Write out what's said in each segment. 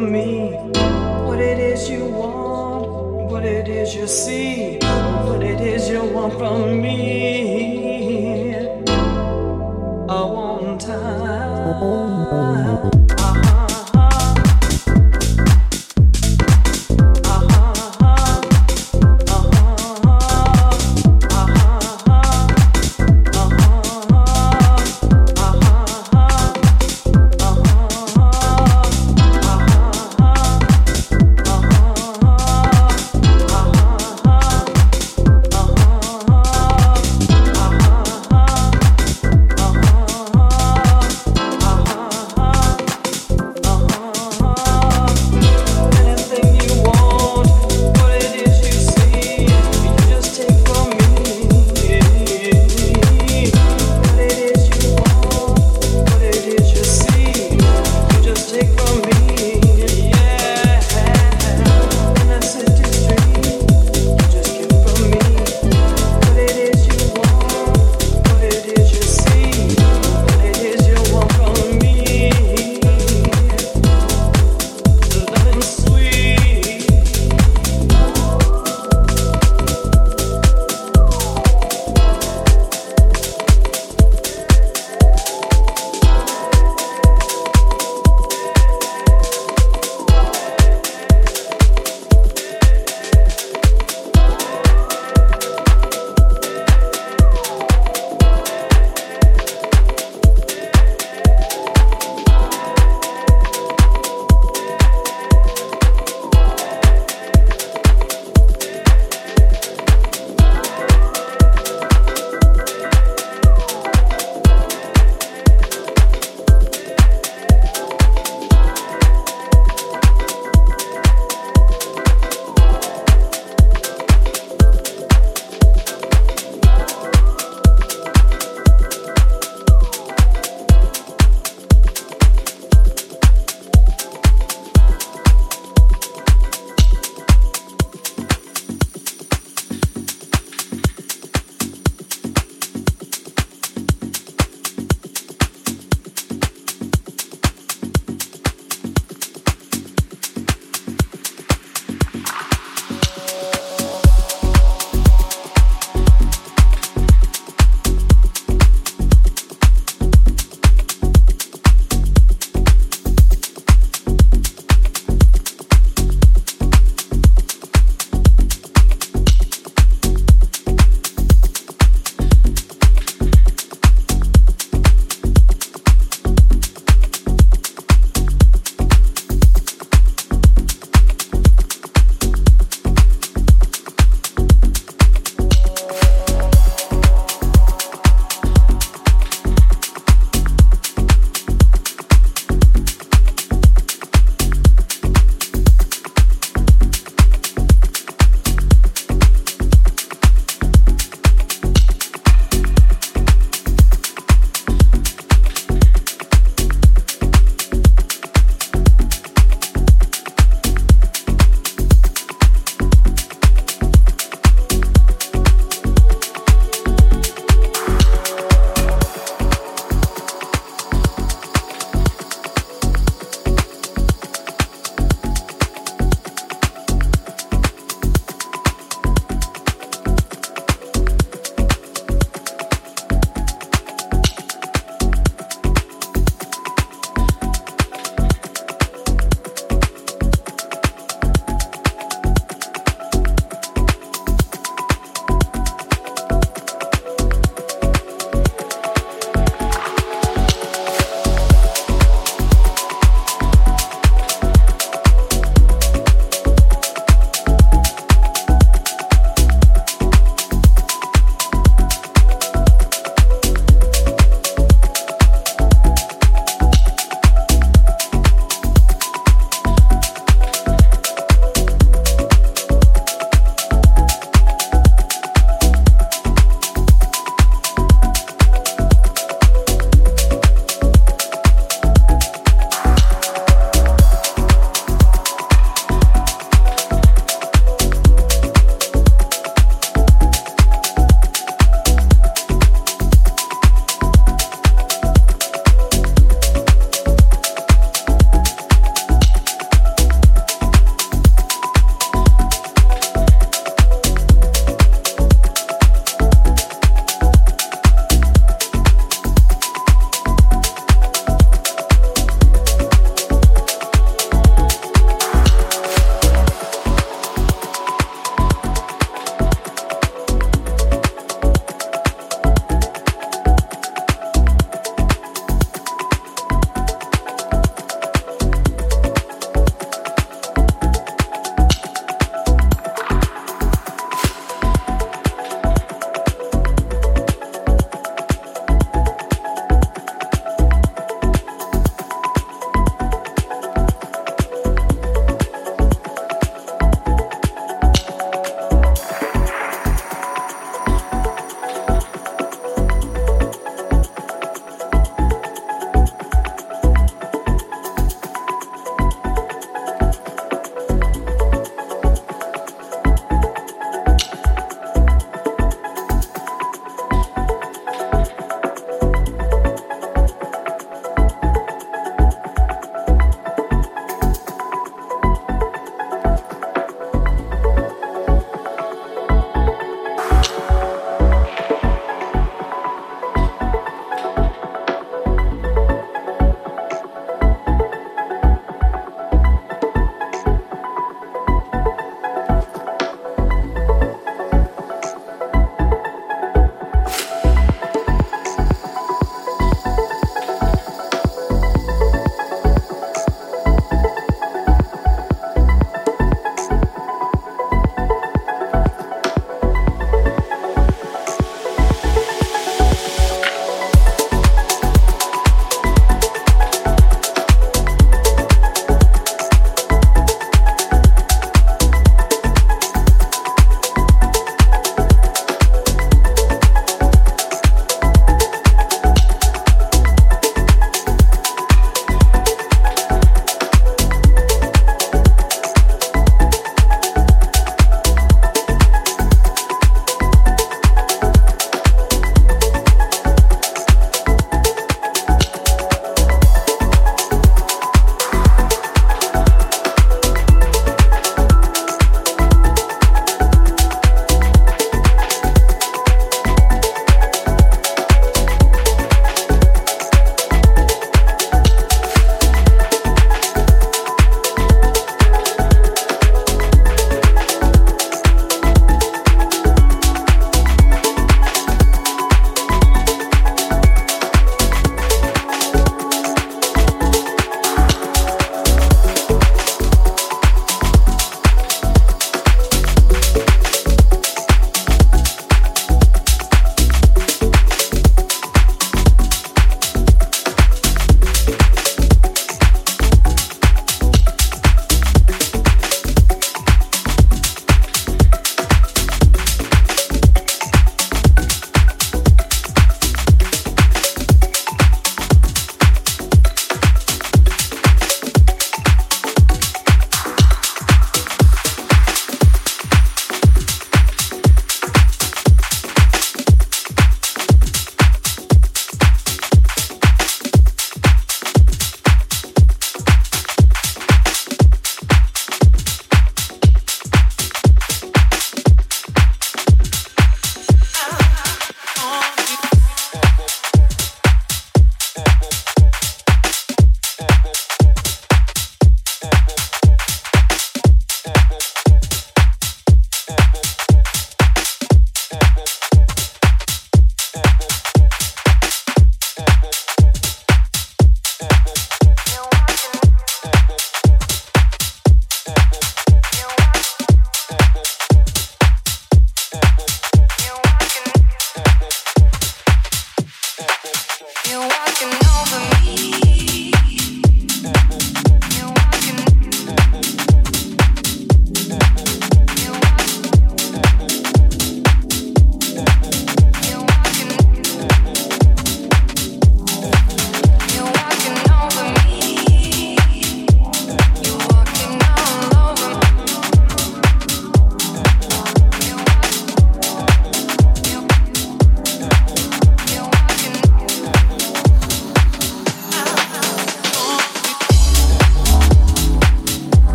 me. What it is you want, what it is you see, what it is you want from me. I want time.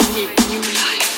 I need new life.